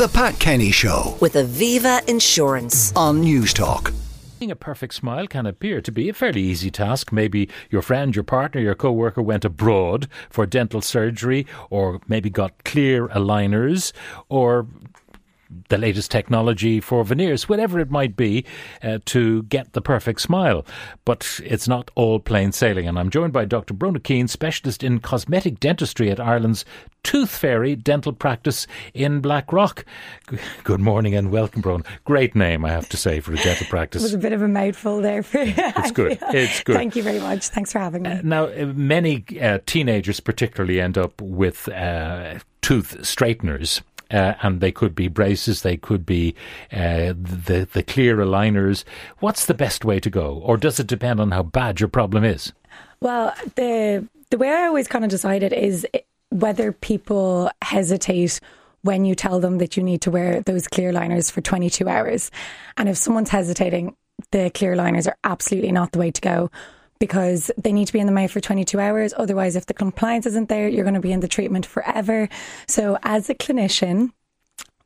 The Pat Kenny Show with Aviva Insurance. on Newstalk. Being a perfect smile can appear to be a fairly easy task. Maybe your friend, your partner, your co-worker went abroad for dental surgery or maybe got clear aligners or the latest technology for veneers, whatever it might be, uh, to get the perfect smile. But it's not all plain sailing. And I'm joined by Dr. Bronagh Keane, specialist in cosmetic dentistry at Ireland's Tooth Fairy Dental Practice in Blackrock. Good morning and welcome, Bronagh. Great name, I have to say, for a dental practice. It was a bit of a mouthful there for. It's good. It's good. Thank you very much. Thanks for having me. Now, uh, many uh, teenagers particularly end up with uh, tooth straighteners. Uh, and they could be braces, they could be uh, the the clear aligners. What's the best way to go, or does it depend on how bad your problem is? Well, the the way I always kind of decided is whether people hesitate when you tell them that you need to wear those clear liners for 22 hours. And if someone's hesitating, the clear liners are absolutely not the way to go because they need to be in the mouth for 22 hours. Otherwise, if the compliance isn't there, you're going to be in the treatment forever. So, as a clinician,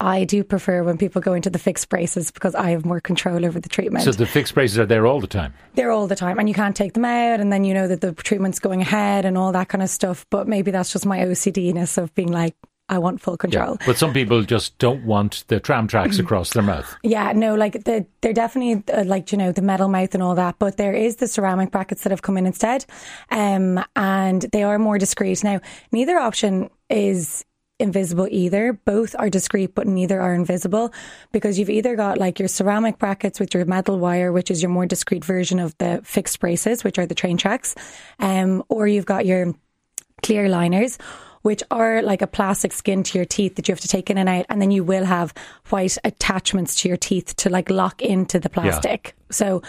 I do prefer when people go into the fixed braces because I have more control over the treatment. So the fixed braces are there all the time. They're all the time, and you can't take them out, and then you know that the treatment's going ahead and all that kind of stuff. But maybe that's just my OCD ness of being like, I want full control. But some people just don't want the tram tracks across their mouth. Yeah, no, like the, they're definitely uh, like you know the metal mouth and all that, but there is the ceramic brackets that have come in instead, um, and they are more discreet. Now, neither option is invisible either. Both are discreet, but neither are invisible because you've either got like your ceramic brackets with your metal wire, which is your more discreet version of the fixed braces, which are the train tracks, um, or you've got your clear liners. Which are like a plastic skin to your teeth that you have to take in and out, and then you will have white attachments to your teeth to like lock into the plastic. So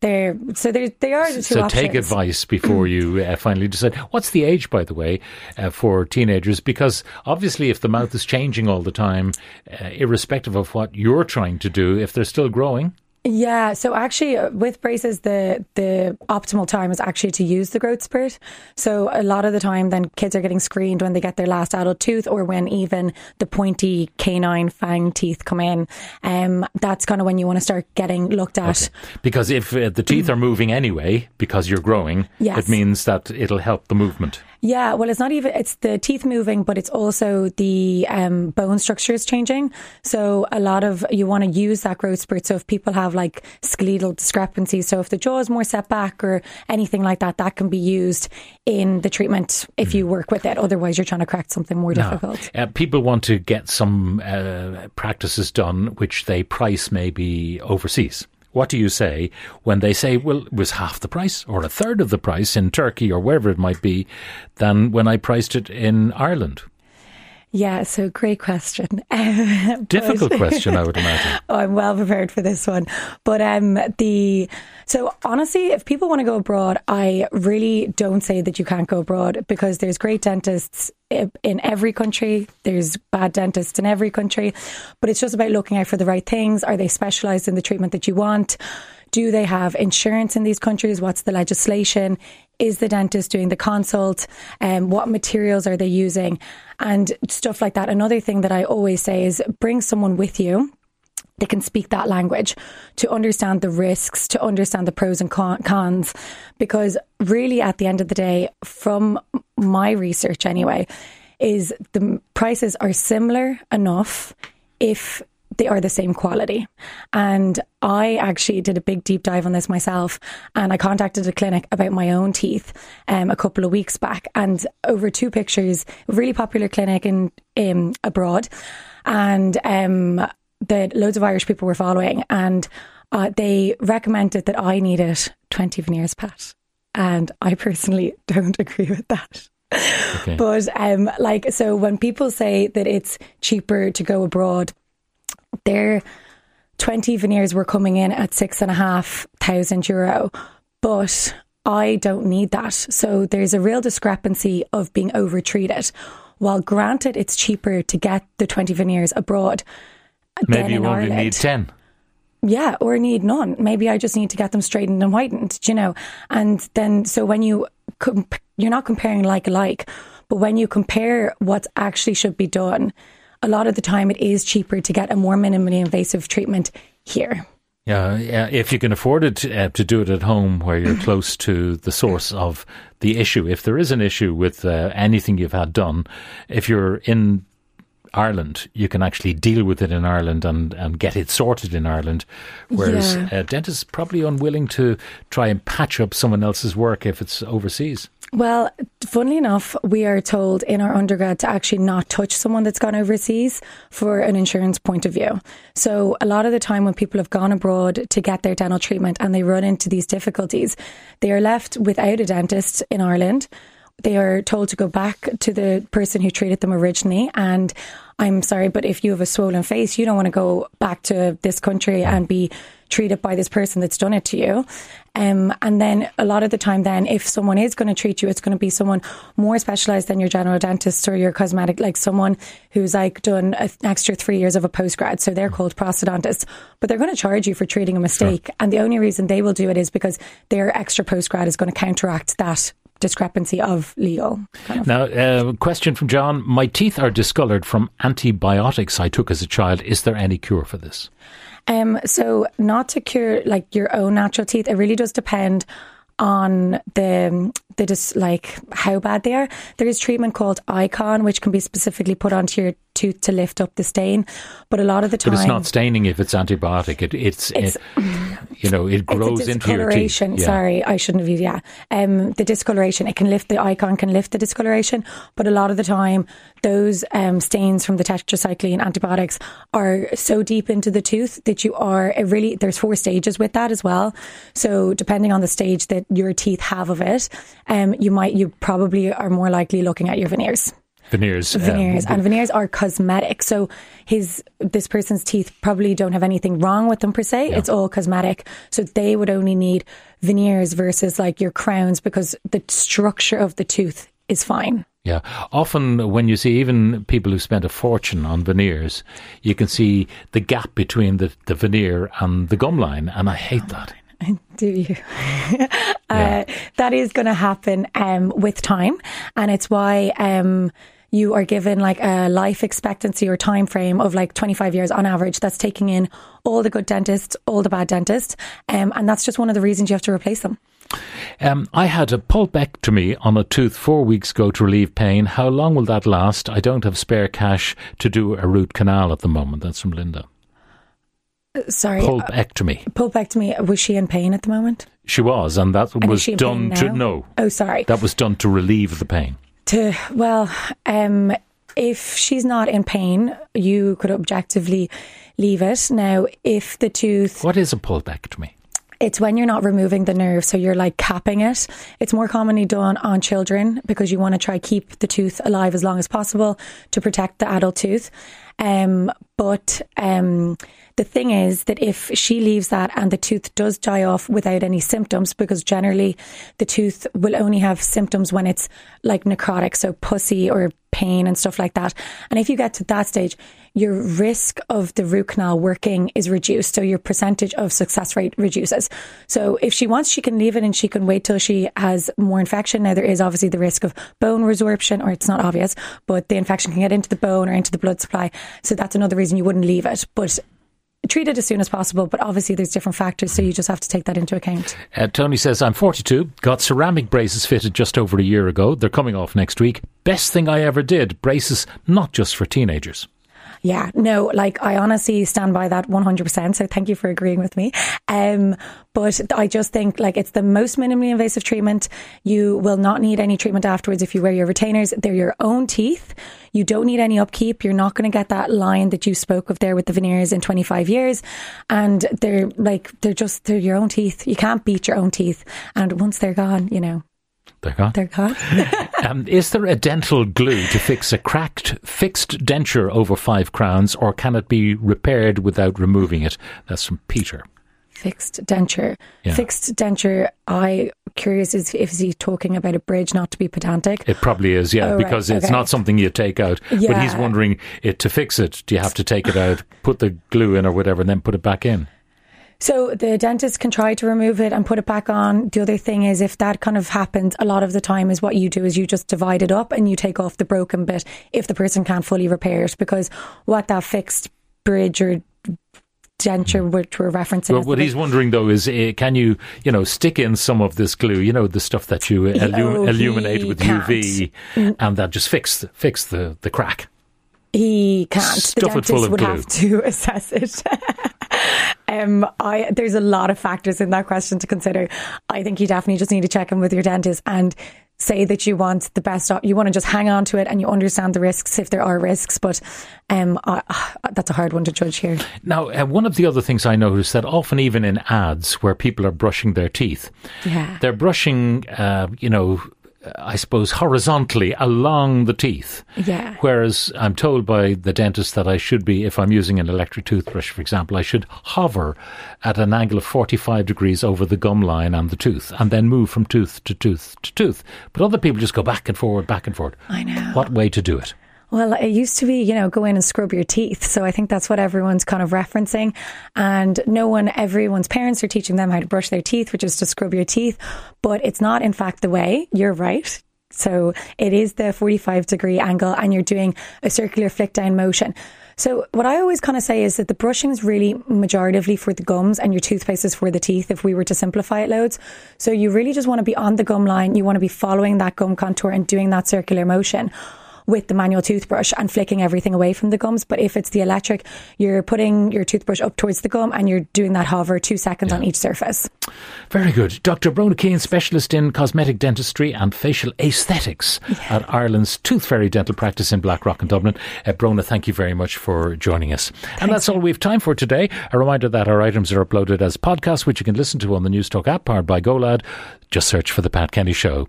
they're so they're, they are the two So options. take advice before you uh, finally decide. What's the age, by the way, uh, for teenagers? Because obviously, if the mouth is changing all the time, uh, irrespective of what you're trying to do, if they're still growing, Yeah, so actually uh, with braces the the optimal time is actually to use the growth spurt. So a lot of the time then kids are getting screened when they get their last adult tooth or when even the pointy canine fang teeth come in. Um that's kind of when you want to start getting looked at. because if uh, the teeth are moving anyway, because you're growing, Yes. it means that it'll help the movement. Yeah, well, it's not even, it's the teeth moving, but it's also the um, bone structure is changing. So a lot of, you want to use that growth spurt. So if people have like skeletal discrepancies, so if the jaw is more set back or anything like that, that can be used in the treatment if you work with it. Otherwise, you're trying to correct something more difficult. Uh, people want to get some uh, practices done which they price maybe overseas. What do you say when they say, well, it was half the price or a third of the price in Turkey or wherever it might be than when I priced it in Ireland? Yeah, so great question. Difficult But- question, I would imagine. Oh, I'm well prepared for this one. But um, the so honestly, if people want to go abroad, I really don't say that you can't go abroad because there's great dentists in every country. There's bad dentists in every country, but it's just about looking out for the right things. Are they specialised in the treatment that you want? Do they have insurance in these countries? What's the legislation? Is the dentist doing the consult? Um, what materials are they using? And stuff like that. Another thing that I always say is bring someone with you they can speak that language to understand the risks, to understand the pros and cons. Because really, at the end of the day, from my research anyway, is the prices are similar enough if they are the same quality. And I actually did a big deep dive on this myself and I contacted a clinic about my own teeth um, a couple of weeks back and over two pictures, really popular clinic in, in abroad. And um, that loads of Irish people were following, and uh, they recommended that I needed 20 veneers, Pat. And I personally don't agree with that. Okay. But um, like, so when people say that it's cheaper to go abroad, their 20 veneers were coming in at six and a half thousand euro. But I don't need that. So there's a real discrepancy of being overtreated. While granted, it's cheaper to get the 20 veneers abroad. than Maybe you only need 10. Yeah, or need none. Maybe I just need to get them straightened and whitened, do you know? And then, so when you, comp- you're not comparing like like, but when you compare what actually should be done, a lot of the time it is cheaper to get a more minimally invasive treatment here. Yeah, yeah, if you can afford it uh, to do it at home where you're close to the source of the issue, if there is an issue with uh, anything you've had done, if you're in Ireland, you can actually deal with it in Ireland and, and get it sorted in Ireland. Whereas Yeah. uh, dentists probably unwilling to try and patch up someone else's work if it's overseas. Well, funnily enough, we are told in our undergrad to actually not touch someone that's gone overseas for an insurance point of view. So, a lot of the time when people have gone abroad to get their dental treatment and they run into these difficulties, they are left without a dentist in Ireland. They are told to go back to the person who treated them originally. And I'm sorry, but if you have a swollen face, you don't want to go back to this country and be treated by this person that's done it to you. Um, and then a lot of the time, then if someone is going to treat you, it's going to be someone more specialized than your general dentist or your cosmetic, like someone who's like done an extra three years of a postgrad. So they're called prosthodontists, but they're going to charge you for treating a mistake. And the only reason they will do it is because their extra postgrad is going to counteract that discrepancy of legal. Kind of. Now, uh, question from John. My teeth are discoloured from antibiotics I took as a child. Is there any cure for this? Um, so not to cure like your own natural teeth, it really does depend on the the just like how bad they are. There is treatment called Icon, which can be specifically put onto your tooth to lift up the stain. But a lot of the time, But it's not staining if it's antibiotic. It, it's, It's- uh, you know, it grows into your teeth. discoloration. Sorry, I shouldn't have used. Yeah, um, the discoloration. It can lift the icon, can lift the discoloration, but a lot of the time, those um, stains from the tetracycline antibiotics are so deep into the tooth that you are it really. There's four stages with that as well. So depending on the stage that your teeth have of it, um, you might you probably are more likely looking at your veneers Veneers. veneers and veneers are cosmetic so his this person's teeth probably don't have anything wrong with them per se it's all cosmetic so they would only need veneers versus like your crowns because the structure of the tooth is fine Yeah. Often when you see even people who spent a fortune on veneers, you can see the gap between the, the veneer and the gum line. And I hate that. do you uh, that is going to happen um, with time and it's why um, you are given like a life expectancy or time frame of like 25 years on average that's taking in all the good dentists all the bad dentists um, and that's just one of the reasons you have to replace them Um, I had a pulpectomy on a tooth four weeks ago to relieve pain. How long will that last? I don't have spare cash to do a root canal at the moment. That's from Linda. sorry uh, Pulpectomy. pulpectomy was she in pain at the moment She was, and that And was done to no. oh sorry That was done to relieve the pain. To well um if she's not in pain you could objectively leave it now if the tooth What is a pulpectomy? It's when you're not removing the nerve, so you're like capping it. It's more commonly done on children because you want to try keep the tooth alive as long as possible to protect the adult tooth. Um, but um, the thing is that if she leaves that and the tooth does die off without any symptoms, because generally the tooth will only have symptoms when it's like necrotic, so pussy or pain and stuff like that. And if you get to that stage, your risk of the root canal working is reduced. So your percentage of success rate reduces. So if she wants, she can leave it and she can wait till she has more infection. Now there is obviously the risk of bone resorption, or it's not obvious, but the infection can get into the bone or into the blood supply. So that's another reason you wouldn't leave it. But treat it as soon as possible. But obviously there's different factors. So you just have to take that into account. Uh, Tony says, I'm 42, got ceramic braces fitted just over a year ago. They're coming off next week. Best thing I ever did. Braces not just for teenagers. Yeah, no, like I honestly stand by that 100%. So thank you for agreeing with me. Um, but I just think like it's the most minimally invasive treatment. You will not need any treatment afterwards if you wear your retainers. They're your own teeth. You don't need any upkeep. You're not going to get that line that you spoke of there with the veneers in 25 years. And they're like, they're just, they're your own teeth. You can't beat your own teeth. And once they're gone, you know, They're gone. they're gone. Um, is there a dental glue to fix a cracked fixed denture over five crowns, or can it be repaired without removing it? That's from Peter. Fixed denture. Yeah. Fixed denture. I curious is if is he talking about a bridge, not to be pedantic. It probably is, yeah, Oh, right, because it's okay. not something you take out. Yeah. But he's wondering it to fix it. Do you have to take it out, put the glue in or whatever, and then put it back in? So the dentist can try to remove it and put it back on. The other thing is if that kind of happens, a lot of the time is what you do is you just divide it up and you take off the broken bit if the person can't fully repair it because what that fixed bridge or denture which we're referencing. Well, what he's wondering though is, uh, can you, you know, stick in some of this glue, you know, the stuff that you illu- Oh, illuminate with can't. UV, and that just fix fix the the crack. He can't. Stuff the it full dentist of would glue. have to assess it. Um, I there's a lot of factors in that question to consider. I think you definitely just need to check in with your dentist and say that you want the best. You want to just hang on to it and you understand the risks if there are risks. But um, I, that's a hard one to judge here. Now, uh, one of the other things I noticed that often, even in ads where people are brushing their teeth, Yeah. they're brushing, uh, you know, Uh, I suppose horizontally along the teeth. Yeah. Whereas I'm told by the dentist that I should be, if I'm using an electric toothbrush, for example, I should hover at an angle of 45 degrees over the gum line and the tooth, and then move from tooth to tooth to tooth. But other people just go back and forward, back and forward. I know. What way to do it? Well, it used to be, you know, go in and scrub your teeth. So I think that's what everyone's kind of referencing. And no one, everyone's parents are teaching them how to brush their teeth, which is to scrub your teeth. But it's not, in fact, the way. You're right. So it is the 45 degree angle and you're doing a circular flick down motion. So what I always kind of say is that the brushing is really majoritively for the gums and your toothpaste is for the teeth if we were to simplify it loads. So you really just want to be on the gum line. You want to be following that gum contour and doing that circular motion with the manual toothbrush and flicking everything away from the gums. But if it's the electric, you're putting your toothbrush up towards the gum and you're doing that hover two seconds on each surface. Very good. Dr. Bronagh Keane, specialist in cosmetic dentistry and facial aesthetics at Ireland's Tooth Fairy Dental Practice in Blackrock in Dublin. Uh, Bronagh, thank you very much for joining us. and that's all we have time for today. A reminder that our items are uploaded as podcasts, which you can listen to on the Newstalk app powered by GoLoud. Just search for The Pat Kenny Show.